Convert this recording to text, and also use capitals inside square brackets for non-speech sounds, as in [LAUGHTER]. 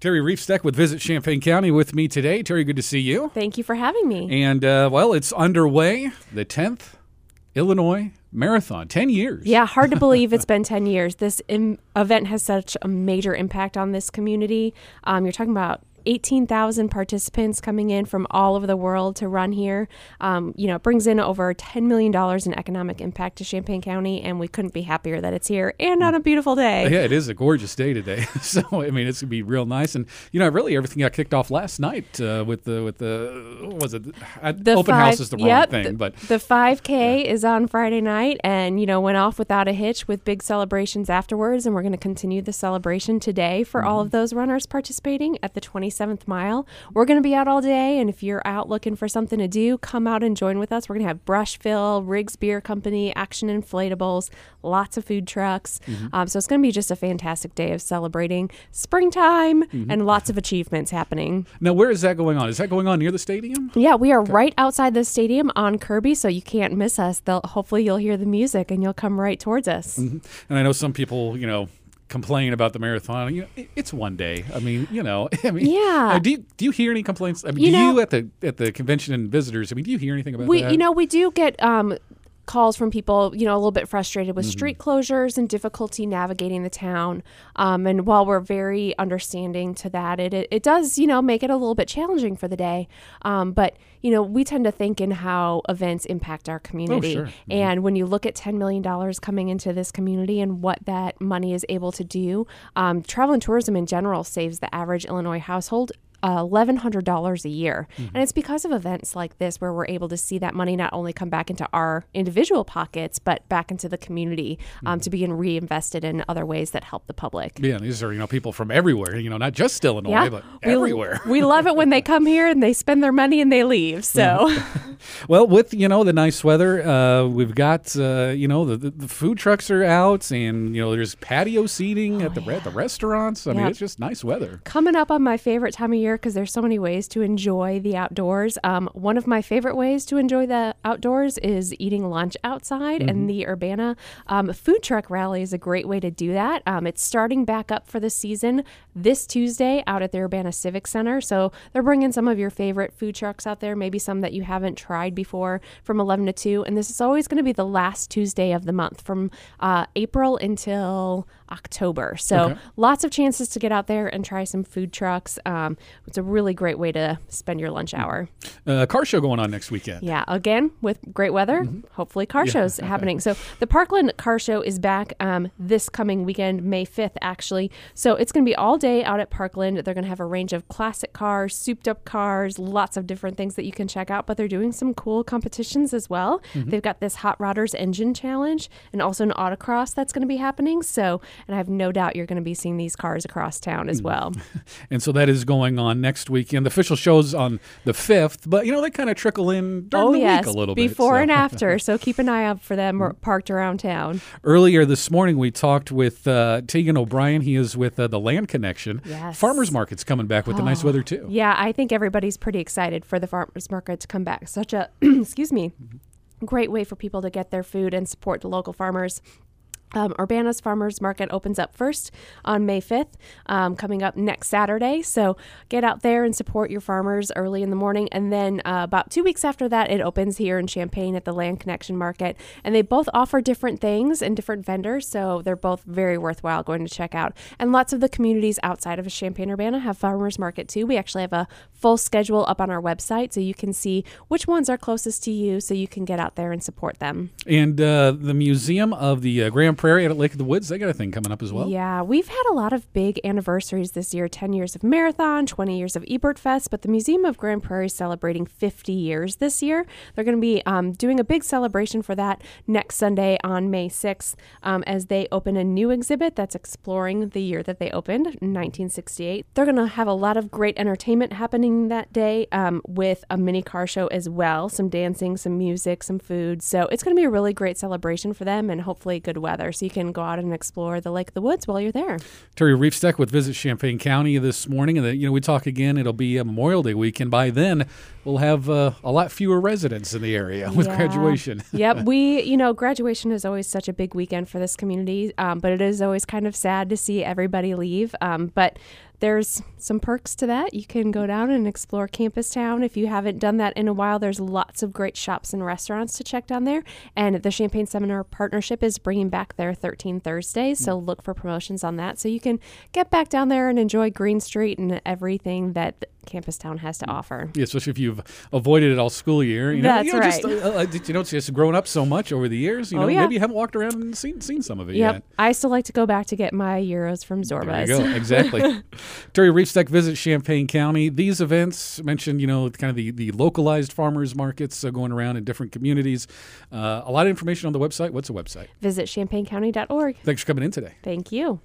Terri Reifsteck with Visit Champaign County with me today. Terri, good to see you. Thank you for having me. And, uh, well, it's underway, the 10th Illinois Marathon, 10 years. Yeah, hard to [LAUGHS] believe it's been 10 years. This Im- event has such a major impact on this community. Um, you're talking about 18,000 participants coming in from all over the world to run here. Um, you know, it brings in over $10 million in economic impact to Champaign County, and we couldn't be happier that it's here and on a beautiful day. Yeah, it is a gorgeous day today. [LAUGHS] so, I mean, it's going to be real nice. And, you know, really everything got kicked off last night uh, with the, with the, what was it? The open five, house is the wrong yep, thing, the, but the 5K yeah. is on Friday night and, you know, went off without a hitch with big celebrations afterwards. And we're going to continue the celebration today for mm-hmm. all of those runners participating at the 27th mile. We're going to be out all day, and if you're out looking for something to do, come out and join with us. We're going to have Brushville, Riggs Beer Company, Action Inflatables, lots of food trucks. Mm-hmm. Um, so it's going to be just a fantastic day of celebrating springtime mm-hmm. and lots of achievements happening. Now, where is that going on? Is that going on near the stadium? Yeah, we are okay. right outside the stadium on Kirby, so you can't miss us. They'll, hopefully, you'll hear the music and you'll come right towards us. Mm-hmm. And I know some people, you know, complain about the marathon. You know, it's one day. I mean, you know, [LAUGHS] I mean, yeah. Uh, do you, do you hear any complaints? I mean, you do know, you at the at the convention and visitors? I mean, do you hear anything about we, that? You know, we do get um, calls from people, you know, a little bit frustrated with mm-hmm. street closures and difficulty navigating the town. Um, and while we're very understanding to that, it, it, it does, you know, make it a little bit challenging for the day. Um, but, you know, we tend to think in how events impact our community. Oh, sure. mm-hmm. And when you look at $10 million coming into this community and what that money is able to do, um, travel and tourism in general saves the average Illinois household $1,100 a year. Mm-hmm. And it's because of events like this where we're able to see that money not only come back into our individual pockets, but back into the community um, mm-hmm. to be reinvested in other ways that help the public. Yeah, these are, you know, people from everywhere, you know, not just Illinois, yeah. but we, everywhere. we love it when they [LAUGHS] come here and they spend their money and they leave. So, [LAUGHS] well, with, you know, the nice weather, uh, we've got, uh, you know, the, the, food trucks are out and, you know, there's patio seating oh, at the, yeah. the restaurants. I mean, it's just nice weather. Coming up on my favorite time of year because there's so many ways to enjoy the outdoors. Um, one of my favorite ways to enjoy the outdoors is eating lunch outside, mm-hmm. and the Urbana um, food truck rally is a great way to do that. Um, it's starting back up for the season this Tuesday out at the Urbana Civic Center. So they're bringing some of your favorite food trucks out there, maybe some that you haven't tried before from 11 to 2. And this is always going to be the last Tuesday of the month from uh, April until October. So okay. lots of chances to get out there and try some food trucks. Um, it's a really great way to spend your lunch hour. Uh, car show going on next weekend. Yeah, again with great weather. Mm-hmm. Hopefully, car yeah. shows [LAUGHS] happening. So the Parkland Car Show is back um, this coming weekend, May 5th, actually. So it's going to be all day out at Parkland. They're going to have a range of classic cars, souped up cars, lots of different things that you can check out. But they're doing some cool competitions as well. Mm-hmm. They've got this Hot Rodders Engine Challenge and also an autocross that's going to be happening. So and I have no doubt you're going to be seeing these cars across town as mm. well. [LAUGHS] and so that is going on next weekend. The official show's on the 5th, but you know, they kind of trickle in during oh, the yes, week a little before bit. Before so. and [LAUGHS] after. So keep an eye out for them parked around town. Earlier this morning, we talked with uh, Tegan O'Brien. He is with uh, the Land Connection. Yes. Farmers Market's coming back with oh. the nice weather, too. Yeah, I think everybody's pretty excited for the Farmers Market to come back. Such a, [CLEARS THROAT] excuse me, mm-hmm. great way for people to get their food and support the local farmers. Um, Urbana's Farmers Market opens up first on May 5th, um, coming up next Saturday. So get out there and support your farmers early in the morning. And then uh, about two weeks after that, it opens here in Champaign at the Land Connection Market. And they both offer different things and different vendors. So they're both very worthwhile going to check out. And lots of the communities outside of Champaign Urbana have Farmers Market too. We actually have a full schedule up on our website so you can see which ones are closest to you so you can get out there and support them. And uh, the Museum of the uh, Grand Prairie at Lake of the Woods, they got a thing coming up as well. Yeah, we've had a lot of big anniversaries this year 10 years of Marathon, 20 years of Ebert Fest, but the Museum of Grand Prairie is celebrating 50 years this year. They're going to be um, doing a big celebration for that next Sunday on May 6th um, as they open a new exhibit that's exploring the year that they opened, 1968. They're going to have a lot of great entertainment happening that day um, with a mini car show as well, some dancing, some music, some food. So it's going to be a really great celebration for them and hopefully good weather. So you can go out and explore the Lake of the Woods while you're there. Terri Reifsteck with Visit Champaign County this morning. And, the, you know, we talk again, it'll be a Memorial Day weekend. By then, we'll have uh, a lot fewer residents in the area [LAUGHS] with yeah. graduation. [LAUGHS] yep. We, you know, graduation is always such a big weekend for this community, um, but it is always kind of sad to see everybody leave. Um, but there's some perks to that. You can go down and explore Campus Town. If you haven't done that in a while, there's lots of great shops and restaurants to check down there. And the Champaign Center Partnership is bringing back their 13 Thursdays, so hmm. look for promotions on that. So you can get back down there and enjoy Green Street and everything that Campus Town has to offer. Yeah, especially if you've avoided it all school year. You know, That's you know, right. Just, uh, uh, you know, it's just grown up so much over the years. You Oh, know, yeah. maybe you haven't walked around and seen seen some of it Yep. yet. I still like to go back to get my Euros from There you go. Exactly. [LAUGHS] Terri Reifsteck visits Champaign County. These events mentioned, you know, kind of the, the localized farmers markets uh, going around in different communities. Uh, a lot of information on the website. What's the website? Visit champaigncounty.org. Thanks for coming in today. Thank you.